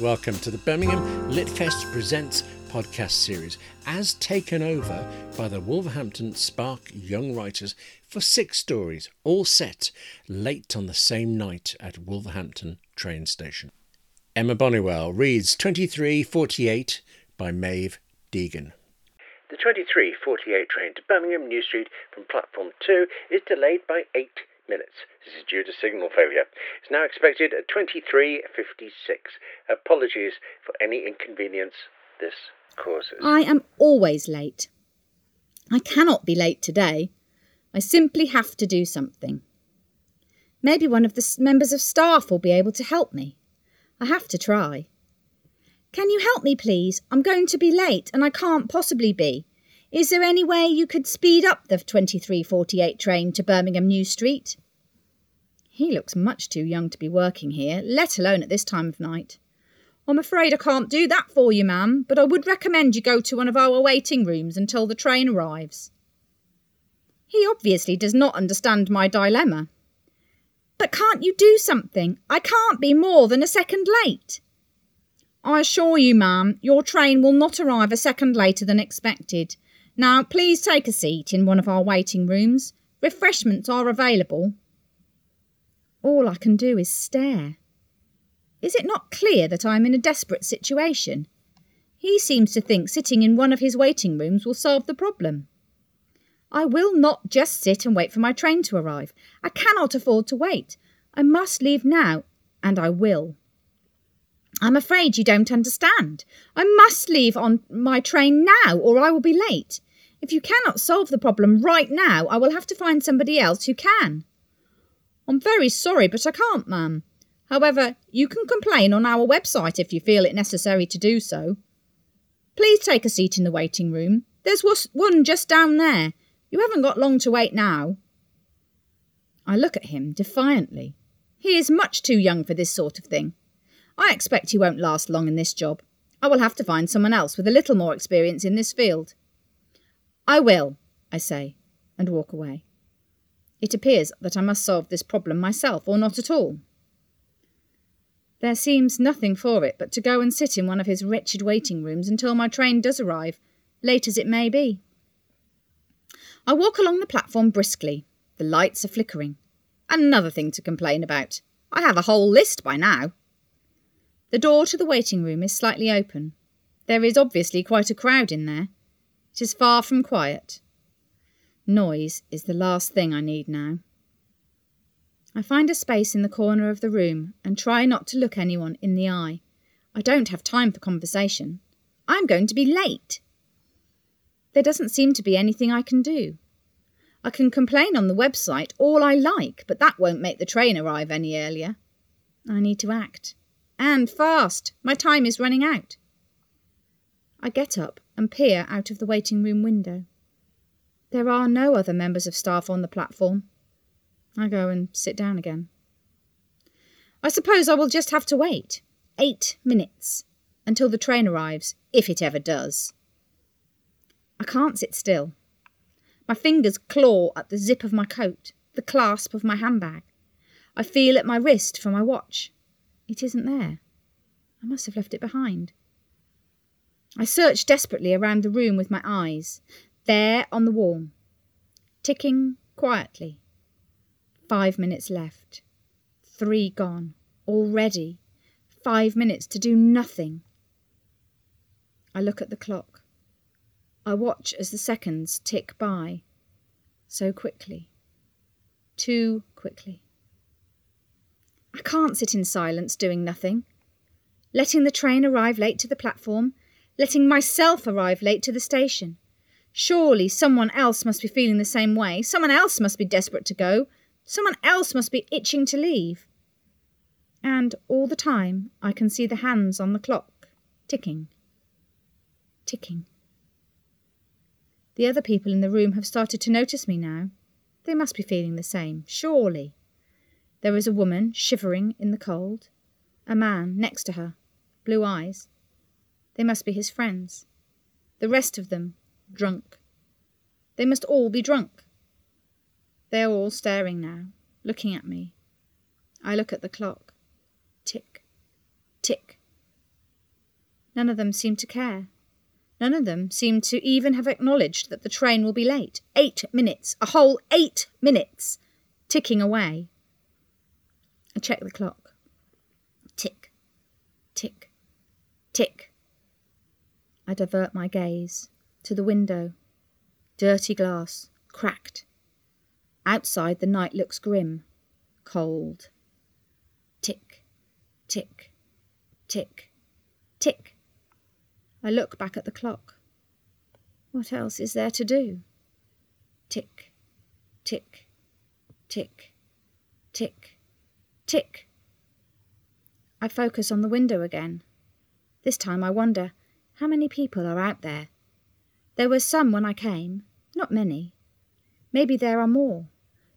Welcome to the Birmingham Litfest Presents podcast series, as taken over by the Wolverhampton Spark Young Writers for six stories, all set late on the same night at Wolverhampton train station. Emma Boniwell reads 2348 by Maeve Deegan. The 2348 train to Birmingham New Street from platform 2 is delayed by 8 minutes. This is due to signal failure. It's now expected at 23.56. Apologies for any inconvenience this causes. I am always late. I cannot be late today. I simply have to do something. Maybe one of the members of staff will be able to help me. I have to try. Can you help me, please? I'm going to be late and I can't possibly be. Is there any way you could speed up the 2348 train to Birmingham New Street? He looks much too young to be working here, let alone at this time of night. I'm afraid I can't do that for you, ma'am, but I would recommend you go to one of our waiting rooms until the train arrives. He obviously does not understand my dilemma. But can't you do something? I can't be more than a second late. I assure you, ma'am, your train will not arrive a second later than expected. Now, please take a seat in one of our waiting rooms. Refreshments are available. All I can do is stare. Is it not clear that I am in a desperate situation? He seems to think sitting in one of his waiting rooms will solve the problem. I will not just sit and wait for my train to arrive. I cannot afford to wait. I must leave now, and I will. I'm afraid you don't understand. I must leave on my train now, or I will be late. If you cannot solve the problem right now, I will have to find somebody else who can. I'm very sorry, but I can't, ma'am. However, you can complain on our website if you feel it necessary to do so. Please take a seat in the waiting room. There's one just down there. You haven't got long to wait now. I look at him defiantly. He is much too young for this sort of thing. I expect he won't last long in this job. I will have to find someone else with a little more experience in this field. I will, I say, and walk away. It appears that I must solve this problem myself, or not at all. There seems nothing for it but to go and sit in one of his wretched waiting rooms until my train does arrive, late as it may be. I walk along the platform briskly. The lights are flickering. Another thing to complain about. I have a whole list by now. The door to the waiting room is slightly open. There is obviously quite a crowd in there. It is far from quiet. Noise is the last thing I need now. I find a space in the corner of the room and try not to look anyone in the eye. I don't have time for conversation. I'm going to be late. There doesn't seem to be anything I can do. I can complain on the website all I like, but that won't make the train arrive any earlier. I need to act. And fast. My time is running out. I get up and peer out of the waiting room window. There are no other members of staff on the platform. I go and sit down again. I suppose I will just have to wait eight minutes until the train arrives, if it ever does. I can't sit still. My fingers claw at the zip of my coat, the clasp of my handbag. I feel at my wrist for my watch. It isn't there. I must have left it behind. I search desperately around the room with my eyes. There on the wall. Ticking quietly. Five minutes left. Three gone. Already. Five minutes to do nothing. I look at the clock. I watch as the seconds tick by. So quickly. Too quickly. I can't sit in silence doing nothing. Letting the train arrive late to the platform, letting myself arrive late to the station. Surely someone else must be feeling the same way. Someone else must be desperate to go. Someone else must be itching to leave. And all the time I can see the hands on the clock ticking, ticking. The other people in the room have started to notice me now. They must be feeling the same, surely. There is a woman shivering in the cold, a man next to her, blue eyes. They must be his friends. The rest of them, drunk. They must all be drunk. They are all staring now, looking at me. I look at the clock. Tick, tick, None of them seem to care. None of them seem to even have acknowledged that the train will be late. Eight minutes, a whole eight minutes, ticking away. I check the clock. Tick, tick, tick. I divert my gaze to the window. Dirty glass, cracked. Outside, the night looks grim, cold. Tick, tick, tick, tick. I look back at the clock. What else is there to do? Tick, tick, tick, tick, tick. I focus on the window again. This time I wonder how many people are out there. There were some when I came, not many. Maybe there are more.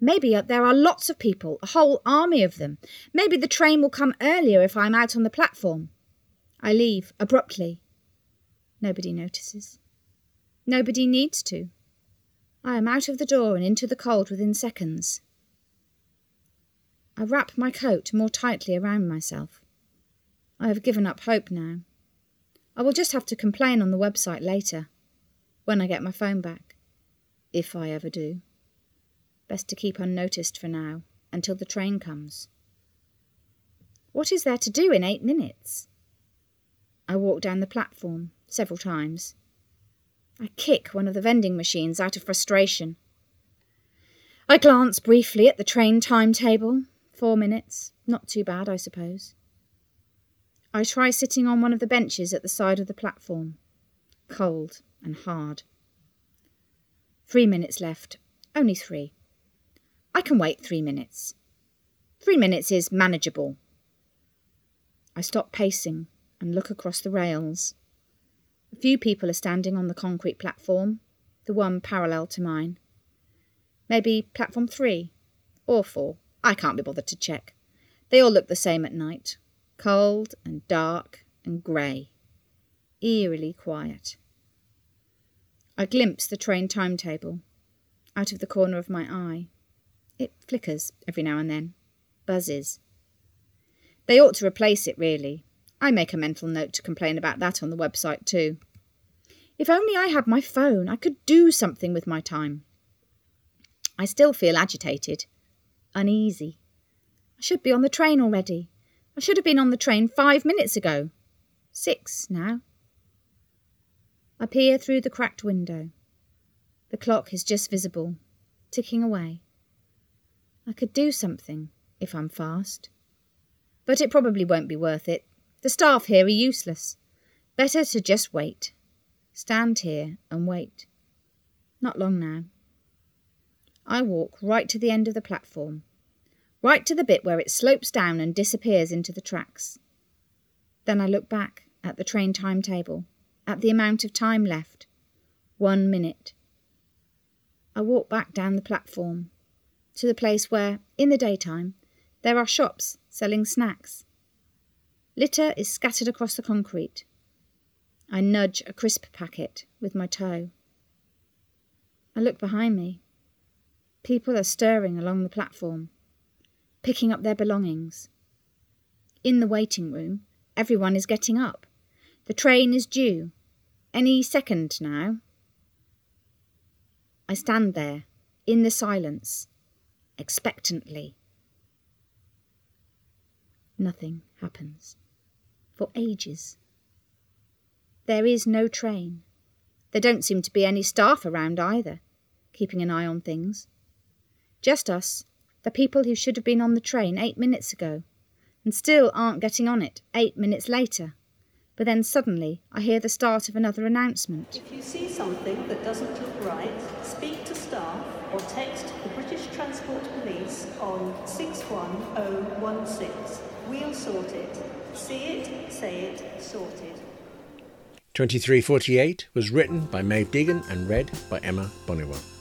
Maybe uh, there are lots of people, a whole army of them. Maybe the train will come earlier if I'm out on the platform. I leave abruptly. Nobody notices. Nobody needs to. I am out of the door and into the cold within seconds. I wrap my coat more tightly around myself. I have given up hope now. I will just have to complain on the website later, when I get my phone back, if I ever do. Best to keep unnoticed for now, until the train comes. What is there to do in eight minutes? I walk down the platform several times. I kick one of the vending machines out of frustration. I glance briefly at the train timetable. Four minutes. Not too bad, I suppose. I try sitting on one of the benches at the side of the platform. Cold and hard. Three minutes left. Only three. I can wait three minutes. Three minutes is manageable. I stop pacing and look across the rails. A few people are standing on the concrete platform, the one parallel to mine. Maybe platform three or four. I can't be bothered to check. They all look the same at night cold and dark and grey, eerily quiet. I glimpse the train timetable out of the corner of my eye. It flickers every now and then, buzzes. They ought to replace it, really. I make a mental note to complain about that on the website, too. If only I had my phone, I could do something with my time. I still feel agitated, uneasy. I should be on the train already. I should have been on the train five minutes ago. Six now. I peer through the cracked window. The clock is just visible, ticking away. I could do something if I'm fast. But it probably won't be worth it. The staff here are useless. Better to just wait. Stand here and wait. Not long now. I walk right to the end of the platform, right to the bit where it slopes down and disappears into the tracks. Then I look back at the train timetable, at the amount of time left. One minute. I walk back down the platform, to the place where, in the daytime, there are shops selling snacks. Litter is scattered across the concrete. I nudge a crisp packet with my toe. I look behind me. People are stirring along the platform, picking up their belongings. In the waiting room, everyone is getting up. The train is due. Any second now. I stand there, in the silence, expectantly. Nothing happens. For ages. There is no train. There don't seem to be any staff around either, keeping an eye on things. Just us, the people who should have been on the train eight minutes ago, and still aren't getting on it eight minutes later. But then suddenly I hear the start of another announcement. If you see something that doesn't look right, speak to staff or text the British Transport Police on 61016. We'll sort it. See it, say it, sorted. 2348 was written by Maeve Deegan and read by Emma Boniwell.